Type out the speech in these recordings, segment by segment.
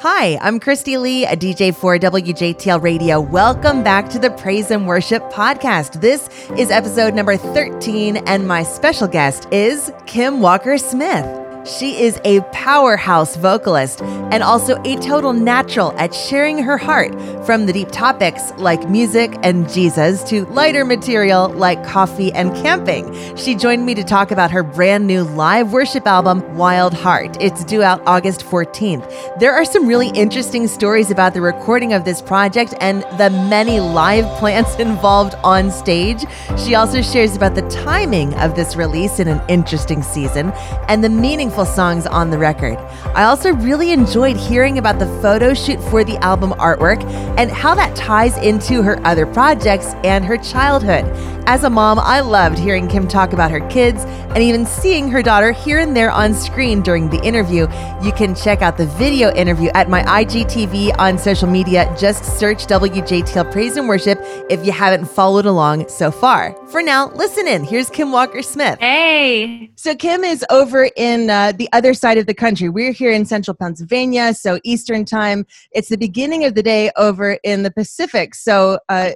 Hi, I'm Christy Lee, a DJ for WJTL Radio. Welcome back to the Praise and Worship Podcast. This is episode number 13, and my special guest is Kim Walker Smith. She is a powerhouse vocalist and also a total natural at sharing her heart from the deep topics like music and Jesus to lighter material like coffee and camping. She joined me to talk about her brand new live worship album, Wild Heart. It's due out August 14th. There are some really interesting stories about the recording of this project and the many live plants involved on stage. She also shares about the timing of this release in an interesting season and the meaningful songs on the record. I also really enjoyed hearing about the photo shoot for the album artwork and how that ties into her other projects and her childhood. As a mom, I loved hearing Kim talk about her kids and even seeing her daughter here and there on screen during the interview. You can check out the video interview at my IGTV on social media. Just search WJTL Praise and Worship if you haven't followed along so far. For now, listen in. Here's Kim Walker Smith. Hey. So, Kim is over in uh, the other side of the country. We're here in central Pennsylvania, so Eastern time. It's the beginning of the day over in the Pacific. So, uh,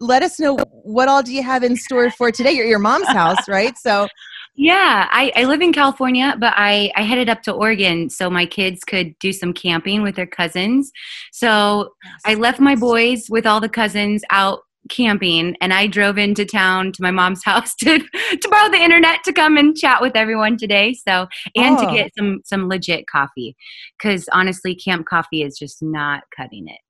let us know what all do you have in store for today? You're at your mom's house, right? So yeah, I, I live in California, but I, I headed up to Oregon so my kids could do some camping with their cousins. So I left my boys with all the cousins out camping and I drove into town to my mom's house to to borrow the internet to come and chat with everyone today. So and oh. to get some some legit coffee cuz honestly camp coffee is just not cutting it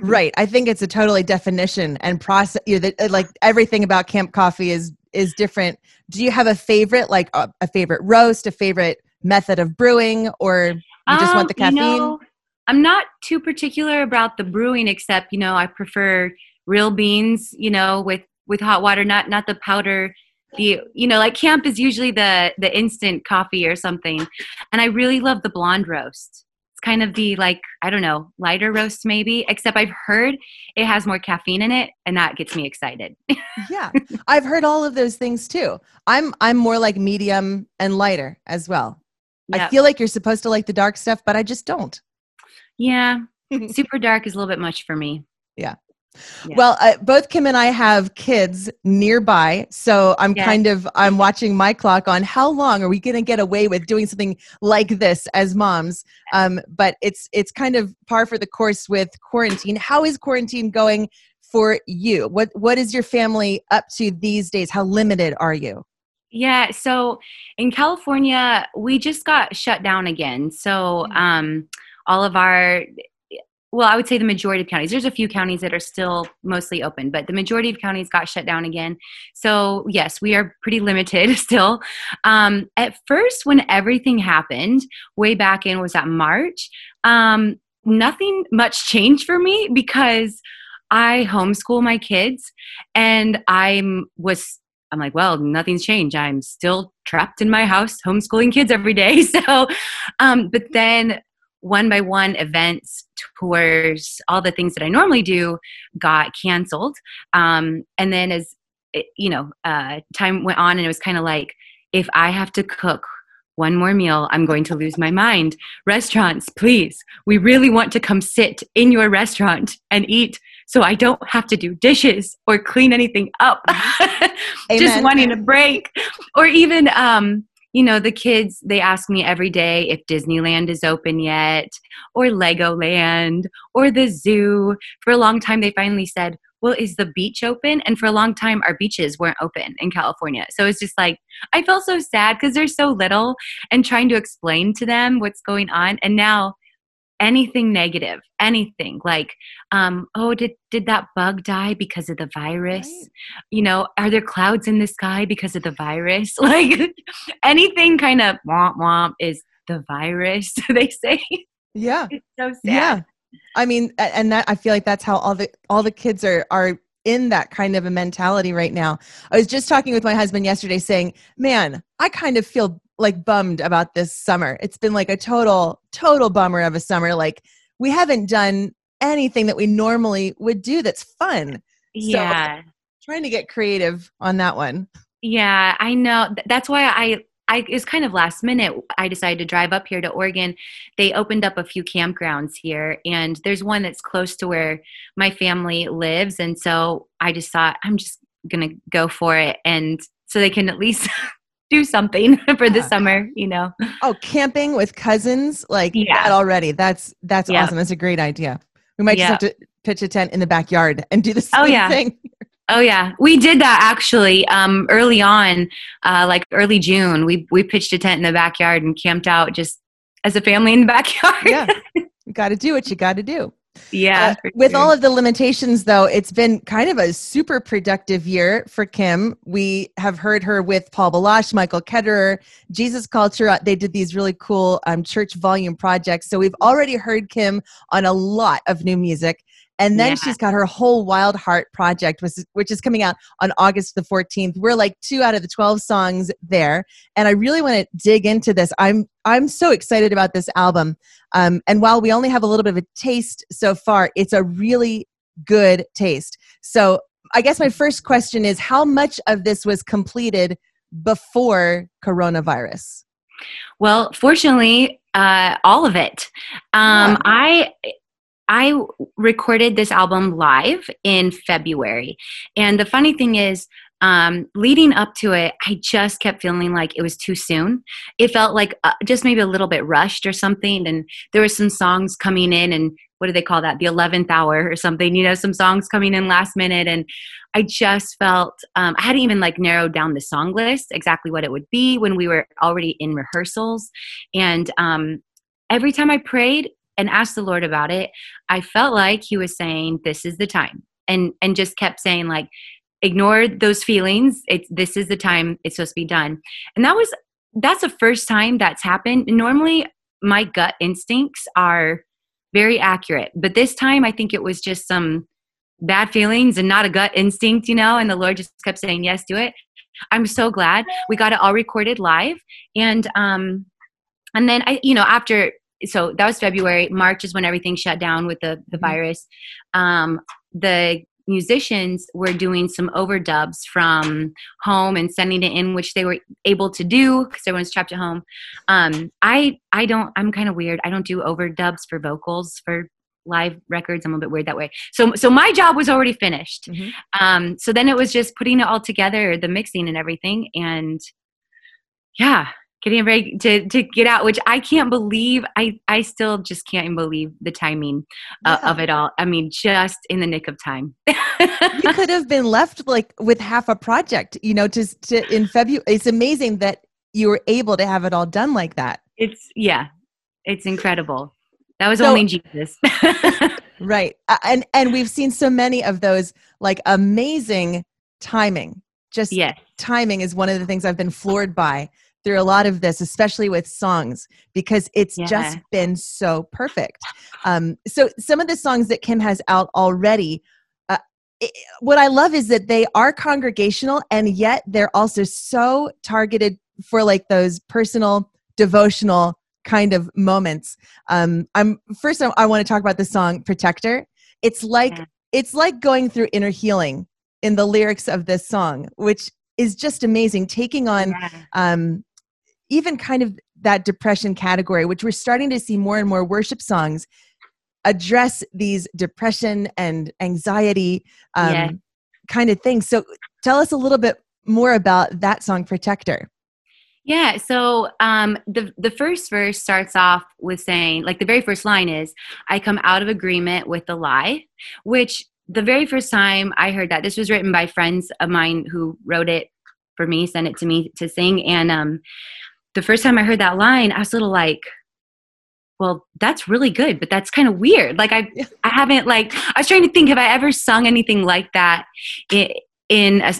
right. I think it's a totally definition and process. You know, uh, like everything about camp coffee is is different. Do you have a favorite, like a, a favorite roast, a favorite method of brewing, or you just um, want the caffeine? You know, I'm not too particular about the brewing, except you know I prefer real beans. You know, with with hot water, not not the powder the you know like camp is usually the the instant coffee or something and i really love the blonde roast It's kind of the like I don't know lighter roast maybe. Except I've heard it has more caffeine in it, and that gets me excited. yeah, I've heard all of those things too. I'm I'm more like medium and lighter as well. Yep. I feel like you're supposed to like the dark stuff, but I just don't. Yeah, super dark is a little bit much for me. Yeah. Yeah. Well, uh, both Kim and I have kids nearby, so I'm kind of I'm watching my clock on how long are we going to get away with doing something like this as moms. Um, but it's it's kind of par for the course with quarantine. How is quarantine going for you? What what is your family up to these days? How limited are you? Yeah, so in California, we just got shut down again. So mm. um, all of our well, I would say the majority of counties. There's a few counties that are still mostly open, but the majority of counties got shut down again. So, yes, we are pretty limited still. Um, at first, when everything happened, way back in was that March, um, nothing much changed for me because I homeschool my kids and I was I'm like, well, nothing's changed. I'm still trapped in my house homeschooling kids every day. So, um, but then one by one events, tours, all the things that I normally do got canceled. Um, and then as it, you know, uh, time went on, and it was kind of like, if I have to cook one more meal, I'm going to lose my mind. Restaurants, please, we really want to come sit in your restaurant and eat so I don't have to do dishes or clean anything up. Just wanting a break. Or even, um, you know, the kids, they ask me every day if Disneyland is open yet, or Legoland, or the zoo. For a long time, they finally said, well, is the beach open? And for a long time, our beaches weren't open in California. So it's just like, I felt so sad because they're so little and trying to explain to them what's going on. And now anything negative anything like um oh did did that bug die because of the virus? Right. you know are there clouds in the sky because of the virus? Like anything kind of womp womp is the virus they say. Yeah. It's so sad. Yeah. I mean and that i feel like that's how all the all the kids are are in that kind of a mentality right now. I was just talking with my husband yesterday saying, "Man, I kind of feel like bummed about this summer. It's been like a total total bummer of a summer. Like we haven't done anything that we normally would do that's fun." Yeah. So, trying to get creative on that one. Yeah, I know. That's why I I it was kind of last minute. I decided to drive up here to Oregon. They opened up a few campgrounds here, and there's one that's close to where my family lives. And so I just thought I'm just gonna go for it, and so they can at least do something for the summer. You know. Oh, camping with cousins, like yeah. that already. That's that's yeah. awesome. That's a great idea. We might just have to pitch a tent in the backyard and do the oh, same oh, yeah. thing. Oh yeah, we did that actually um, early on, uh, like early June. We we pitched a tent in the backyard and camped out just as a family in the backyard. yeah, you got to do what you got to do. Yeah. Uh, with sure. all of the limitations, though, it's been kind of a super productive year for Kim. We have heard her with Paul Baloche, Michael Ketterer, Jesus Culture. Uh, they did these really cool um, church volume projects. So we've already heard Kim on a lot of new music. And then yeah. she's got her whole Wild Heart project, which is, which is coming out on August the 14th. We're like two out of the 12 songs there. And I really want to dig into this. I'm I'm so excited about this album. Um, and while we only have a little bit of a taste so far, it's a really good taste. So I guess my first question is how much of this was completed before coronavirus? Well, fortunately, uh, all of it. Um. I I recorded this album live in February. And the funny thing is, um, leading up to it, I just kept feeling like it was too soon. It felt like uh, just maybe a little bit rushed or something. And there were some songs coming in, and what do they call that? The 11th hour or something, you know, some songs coming in last minute. And I just felt, um, I hadn't even like narrowed down the song list, exactly what it would be when we were already in rehearsals. And um, every time I prayed, and asked the Lord about it, I felt like He was saying, "This is the time," and and just kept saying like, "Ignore those feelings. It's this is the time. It's supposed to be done." And that was that's the first time that's happened. Normally, my gut instincts are very accurate, but this time I think it was just some bad feelings and not a gut instinct, you know. And the Lord just kept saying, "Yes, do it." I'm so glad we got it all recorded live, and um, and then I, you know, after so that was February. March is when everything shut down with the the mm-hmm. virus. Um, the musicians were doing some overdubs from home and sending it in, which they were able to do because everyone's trapped at home. Um, I I don't. I'm kind of weird. I don't do overdubs for vocals for live records. I'm a little bit weird that way. So so my job was already finished. Mm-hmm. Um, so then it was just putting it all together, the mixing and everything, and yeah, getting ready to, to get out, which I can't believe. I, I still just can't believe the timing uh, yeah. of it all. I mean, just in the nick of time. you could have been left like with half a project, you know, to, to in February. It's amazing that you were able to have it all done like that. It's yeah, it's incredible. That was so, only Jesus. right. Uh, and and we've seen so many of those like amazing timing. Just yes. timing is one of the things I've been floored by through a lot of this, especially with songs, because it's yeah. just been so perfect. Um, so some of the songs that Kim has out already, uh, it, what I love is that they are congregational and yet they're also so targeted for like those personal, devotional kind of moments. Um, I'm first. I, I want to talk about the song "Protector." It's like yeah. it's like going through inner healing in the lyrics of this song, which is just amazing. Taking on yeah. um, even kind of that depression category, which we're starting to see more and more worship songs address these depression and anxiety um, yeah. kind of things. So tell us a little bit more about that song, Protector. Yeah, so um, the the first verse starts off with saying, like the very first line is, "I come out of agreement with the lie," which the very first time I heard that, this was written by friends of mine who wrote it for me, sent it to me to sing, and um, the first time I heard that line, I was a little like, well, that's really good, but that's kind of weird. Like I, I haven't like I was trying to think, have I ever sung anything like that in a,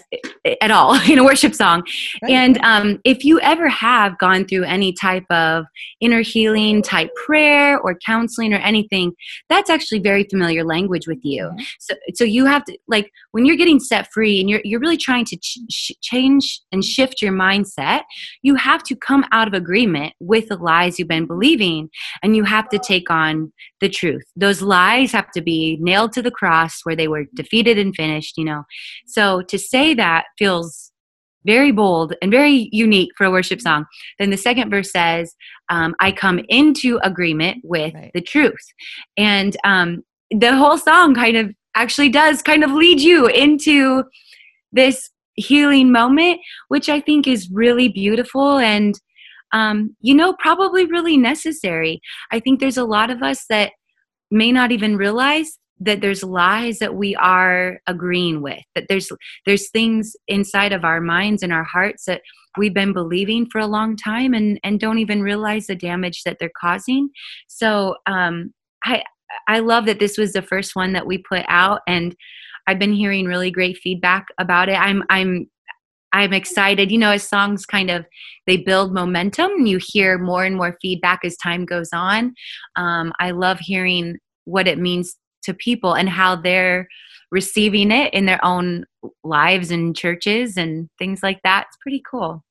at all in a worship song right. and um, if you ever have gone through any type of inner healing type prayer or counseling or anything that's actually very familiar language with you mm-hmm. so so you have to like when you're getting set free and you're you're really trying to ch- change and shift your mindset you have to come out of agreement with the lies you've been believing and you have to take on the truth those lies have to be nailed to the cross where they were defeated and finished you know so to say that feels very bold and very unique for a worship song. Then the second verse says, um, I come into agreement with right. the truth. And um, the whole song kind of actually does kind of lead you into this healing moment, which I think is really beautiful and, um, you know, probably really necessary. I think there's a lot of us that may not even realize that there's lies that we are agreeing with that there's there's things inside of our minds and our hearts that we've been believing for a long time and and don't even realize the damage that they're causing so um i i love that this was the first one that we put out and i've been hearing really great feedback about it i'm i'm I'm excited. You know, as songs kind of they build momentum, and you hear more and more feedback as time goes on. Um, I love hearing what it means to people and how they're receiving it in their own lives and churches and things like that. It's pretty cool.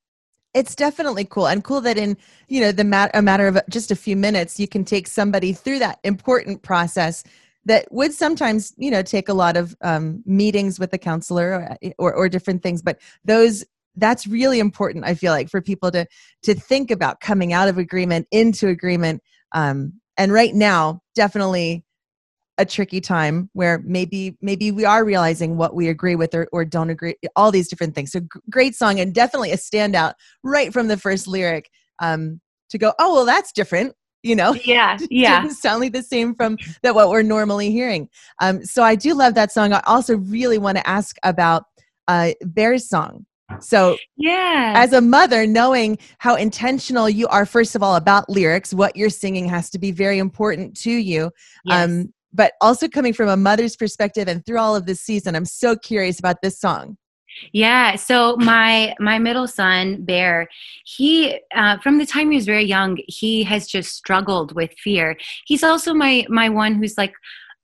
It's definitely cool and cool that in you know the mat- a matter of just a few minutes you can take somebody through that important process that would sometimes you know take a lot of um, meetings with a counselor or, or, or different things but those that's really important i feel like for people to to think about coming out of agreement into agreement um, and right now definitely a tricky time where maybe maybe we are realizing what we agree with or, or don't agree all these different things. So g- great song and definitely a standout right from the first lyric um to go oh well that's different you know? Yeah yeah. Didn't sound like the same from that what we're normally hearing. Um so i do love that song. I also really want to ask about uh bear's song. So, yeah, as a mother, knowing how intentional you are, first of all, about lyrics, what you're singing has to be very important to you. Yes. Um, but also coming from a mother's perspective and through all of this season, I'm so curious about this song. Yeah, so my my middle son Bear, he uh, from the time he was very young, he has just struggled with fear. He's also my my one who's like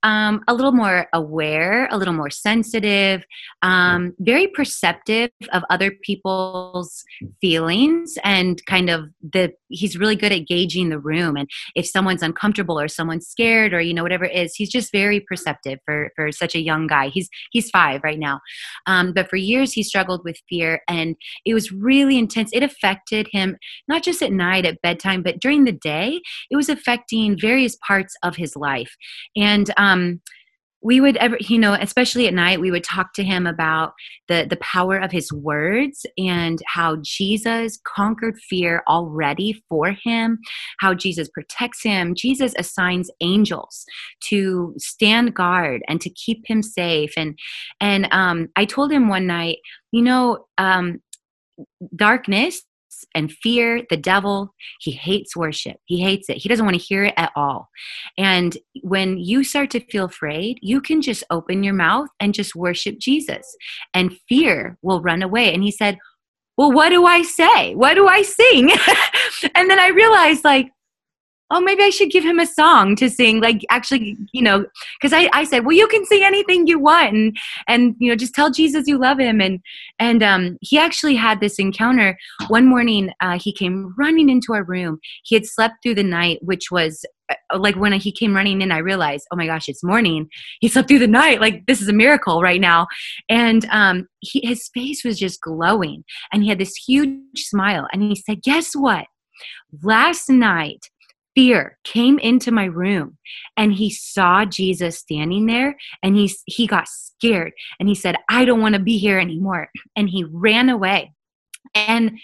um, a little more aware, a little more sensitive, um, very perceptive of other people's feelings, and kind of the he's really good at gauging the room. And if someone's uncomfortable or someone's scared or you know whatever it is, he's just very perceptive for for such a young guy. He's he's five right now, um, but for years he struggled with fear, and it was really intense. It affected him not just at night at bedtime, but during the day. It was affecting various parts of his life, and um, we would ever you know especially at night we would talk to him about the the power of his words and how jesus conquered fear already for him how jesus protects him. Jesus assigns angels to stand guard and to keep him safe. And and um, i told him one night you know um, darkness and fear the devil. He hates worship. He hates it. He doesn't want to hear it at all. And when you start to feel afraid, you can just open your mouth and just worship Jesus, and fear will run away. And he said, Well, what do I say? What do I sing? and then I realized, like, oh maybe i should give him a song to sing like actually you know because I, I said well you can sing anything you want and and you know just tell jesus you love him. And and um, he actually had this encounter. One morning uh, he came running into our room. He had slept through the night which was uh, like when he came running in i realized oh my gosh it's morning. He slept through the night like this is a miracle right now. And um, he, his face was just glowing and he had this huge smile and he said guess what? Last night fear came into my room and he saw Jesus standing there and he he got scared and he said I don't want to be here anymore. And he ran away. And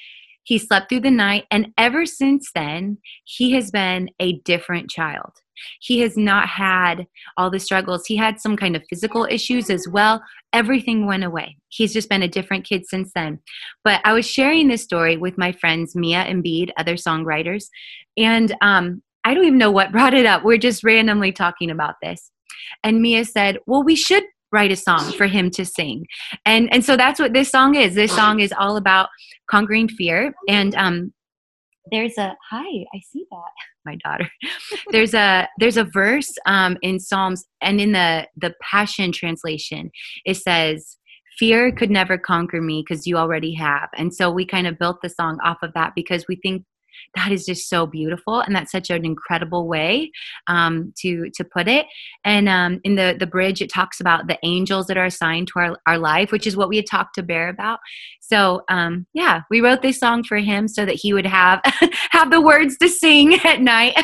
he slept through the night and ever since then he has been a different child. He has not had all the struggles. He had some kind of physical issues as well. Everything went away. He's just been a different kid since then. But i was sharing this story with my friends mia and bede other songwriters and um, I don't even know what brought it up. We're just randomly talking about this. And Mia said, Well, we should write a song for him to sing. And and so that's what this song is. This song is all about conquering fear. And um there's a hi, I see that. My daughter. there's a there's a verse um in Psalms and in the the Passion translation, it says, fear could never conquer me because you already have and so we kind of built the song off of that because we think that is just so beautiful and that's such an incredible way um, to to put it. And um, in the the bridge it talks about the angels that are assigned to our, our life which is what we had talked to bear about. So um, yeah we wrote this song for him so that he would have have the words to sing at night.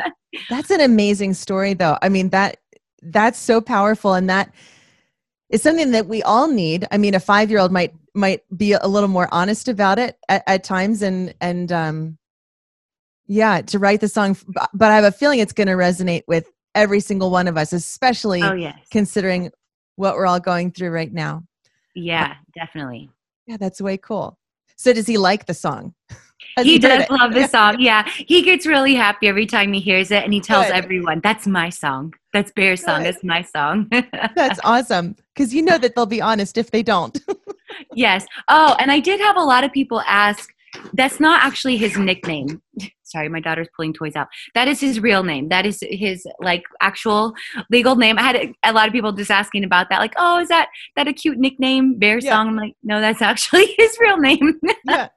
That's an amazing story though. I mean that that's so powerful and that is something that we all need. I mean a five year old might might be a little more honest about it at, at times and and um yeah to write the song but i have a feeling it's going to resonate with every single one of us especially oh, yes. considering what we're all going through right now. Yeah uh, definitely. yeah that's way cool. So does he like the song? He, he does love the song yeah. He gets really happy every time he hears it and he tells Good. everyone that's my song. That's bear's song. Good. that's my song. That's awesome because you know that they'll be honest if they don't. Yes. Oh and i did have a lot of people ask that's not actually his nickname sorry my daughter's pulling toys out that is his real name that is his like actual legal name i had a, a lot of people just asking about that like oh is that that a cute nickname bear yeah. song i'm like no that's actually his real name yeah.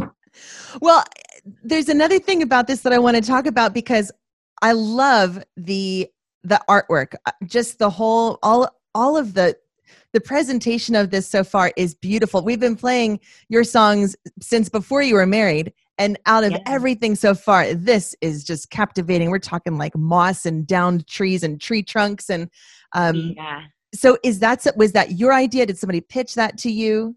well there's another thing about this that i want to talk about because i love the the artwork uh, just the whole all all of the the presentation of this so far is beautiful. We've been playing your songs since before you were married. And out of yeah. everything so far, this is just captivating. We're talking like moss and downed trees and tree trunks. And um, yeah. so, is that was that your idea? Did somebody pitch that to you?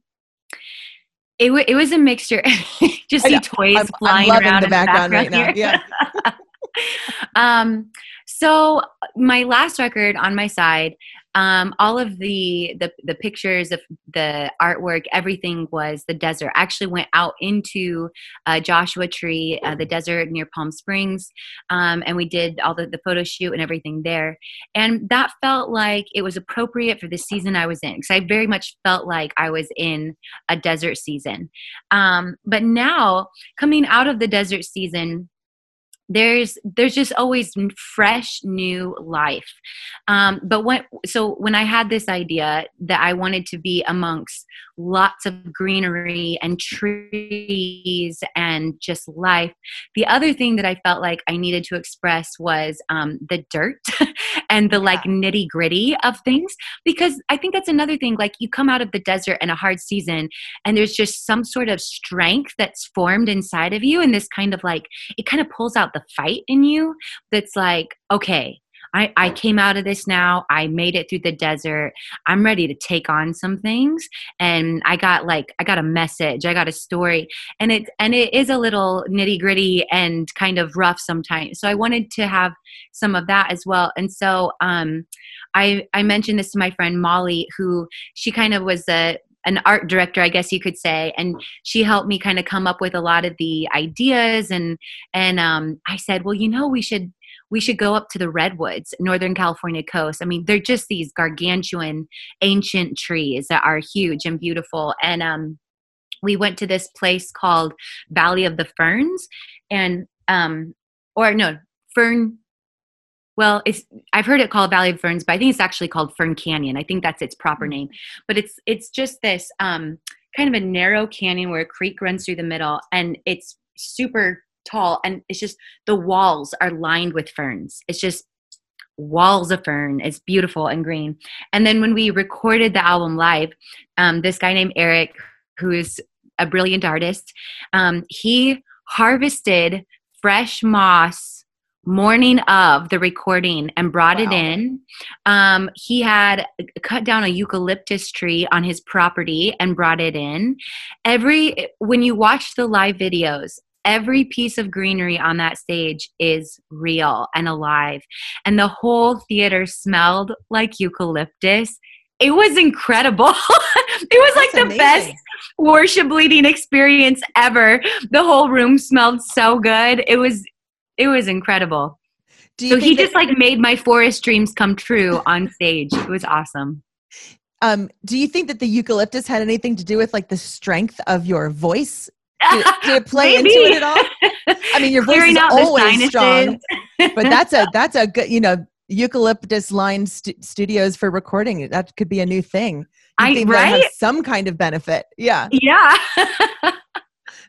It, w- it was a mixture. just see toys I'm, flying I'm around the background, the background, right here. now. Yeah. um, so my last record on my side, um, all of the, the the pictures of the artwork everything was the desert. I actually went out into uh, joshua tree uh, the desert near palm springs um, and we did all the, the photo shoot and everything there. And that felt like it was appropriate for the season i was in because i very much felt like i was in a desert season. Um, but now coming out of the desert season there's there's just always fresh new life. Um, but when so when i had this idea that i wanted to be amongst lots of greenery and trees and just life the other thing that i felt like i needed to express was um, the dirt and the like nitty gritty of things because i think that's another thing like you come out of the desert in a hard season and there's just some sort of strength that's formed inside of you and this kind of like it kind of pulls out the fight in you that's like okay I, I came out of this now. I made it through the desert. I'm ready to take on some things. And I got like I got a message. I got a story. And it and it is a little nitty gritty and kind of rough sometimes. So I wanted to have some of that as well. And so um I I mentioned this to my friend Molly, who she kind of was a an art director i guess you could say and she helped me kind of come up with a lot of the ideas and and um, i said well you know we should we should go up to the redwoods, Northern California coast. I mean, they're just these gargantuan ancient trees that are huge and beautiful. And um, we went to this place called Valley of the Ferns, and um, or no, Fern. Well, it's I've heard it called Valley of Ferns, but I think it's actually called Fern Canyon. I think that's its proper mm. name. But it's it's just this um, kind of a narrow canyon where a creek runs through the middle, and it's super tall and it's just the walls are lined with ferns it's just walls of fern it's beautiful and green and then when we recorded the album live um, this guy named eric who is a brilliant artist um, he harvested fresh moss morning of the recording and brought wow. it in. Um, he had cut down a eucalyptus tree on his property and brought it in. Every when you watch the live videos, every piece of greenery on that stage is real and alive. And the whole theater smelled like eucalyptus. It was incredible. it was like the amazing. best worship leading experience ever. The whole room smelled so good. It was it was incredible. So he just like made my forest dreams come true on stage. It was awesome. Um, do you think that the eucalyptus had anything to do with like the strength of your voice did, it play into it at all? I mean, your voice is always strong, but that's a that's a good you know eucalyptus lined st- studios for recording. That could be a new thing. You I think right? some kind of benefit. Yeah. Yeah.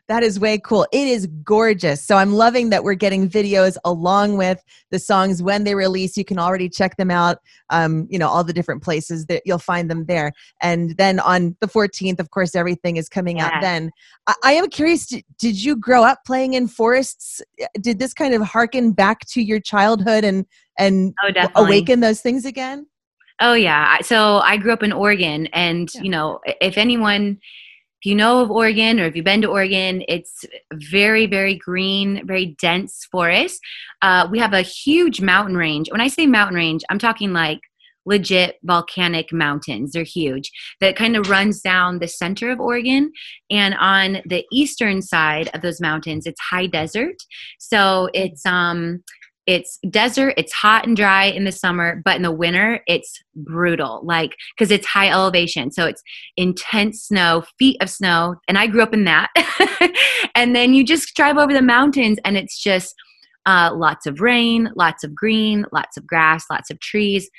That is way cool. It is gorgeous. So I'm loving that we're getting videos along with the songs when they release. You can already check them out. Um, you know, all the different places that you'll find them there. And then on the 14th, of course, everything is coming yeah. out then. I, I am curious, did, did you grow up playing in forests? Did this kind of harken back to your childhood and and oh, awaken those things again? Oh yeah. So I grew up in Oregon and yeah. you know, if anyone if you know of Oregon or if you've been to Oregon, it's very, very green, very dense forest. Uh, we have a huge mountain range. When I say mountain range, I'm talking like legit volcanic mountains. They're huge. That kind of runs down the center of Oregon. And on the eastern side of those mountains, it's high desert. So it's um it's desert it's hot and dry in the summer but in the winter it's brutal like because it's high elevation. So it's intense snow feet of snow and i grew up in that. And then you just drive over the mountains and it's just uh, lots of rain lots of green lots of grass lots of trees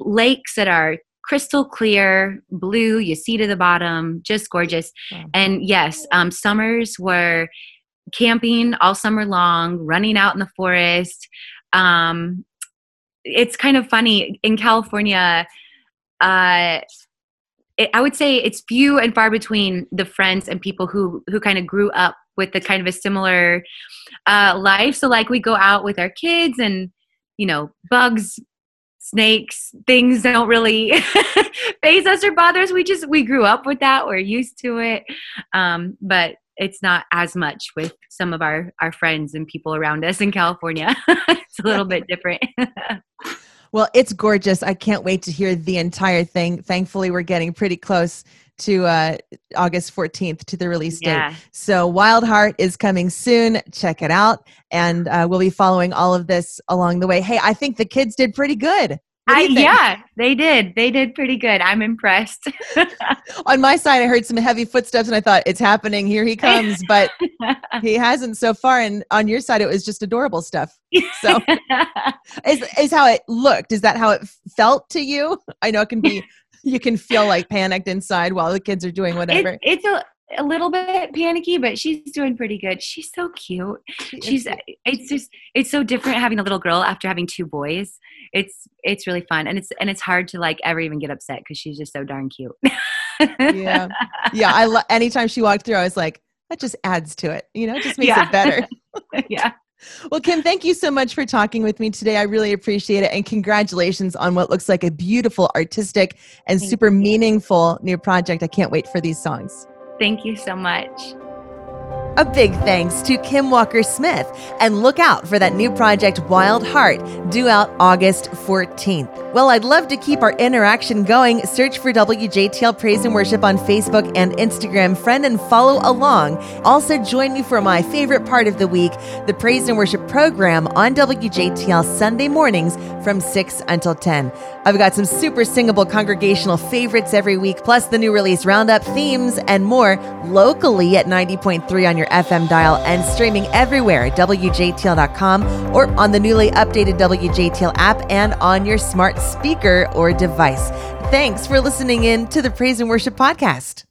lakes that are crystal clear blue you see to the bottom just gorgeous. And yes um, summers were camping all summer long, running out in the forest. Um, it's kind of funny in California. Uh, it, I would say it's few and far between the friends and people who who kind of grew up with the kind of a similar uh, life. So like we go out with our kids and you know bugs snakes things don't really phase us or bother us we just we grew up with that we're used to it um, but it's not as much with some of our our friends and people around us in California. it's a little bit different. well, it's gorgeous. I can't wait to hear the entire thing. Thankfully, we're getting pretty close to uh, August 14th to the release date. So Wild Heart is coming soon. Check it out. And uh, we'll be following all of this along the way. Hey, I think the kids did pretty good. I, yeah, they did. They did pretty good. I'm impressed. On my side, I heard some heavy footsteps and I thought, it's happening. Here he comes. But he hasn't so far. And on your side, it was just adorable stuff. So is, is how it looked. Is that how it felt to you? I know it can be, you can feel like panicked inside while the kids are doing whatever. It, it's a, a little bit panicky, but she's doing pretty good. She's so cute. She's it's just it's so different having a little girl after having two boys. It's it's really fun and it's and it's hard to like ever even get upset because she's just so darn cute. yeah, yeah. I lo- anytime she walked through, I was like, that just adds to it. You know, it just makes yeah. it better. yeah. Well, Kim, thank you so much for talking with me today. I really appreciate it. And congratulations on what looks like a beautiful, artistic, and thank super you. meaningful new project. I can't wait for these songs. Thank you so much. A big thanks to Kim Walker Smith, and look out for that new project, Wild Heart, due out August 14th. Well, I'd love to keep our interaction going. Search for WJTL Praise and Worship on Facebook and Instagram. Friend and follow along. Also, join me for my favorite part of the week, the Praise and Worship program on WJTL Sunday mornings from 6 until 10. I've got some super singable congregational favorites every week, plus the new release roundup, themes, and more locally at 90.3 on your FM dial and streaming everywhere at WJTL.com or on the newly updated WJTL app and on your smart speaker or device. Thanks for listening in to the Praise and Worship Podcast.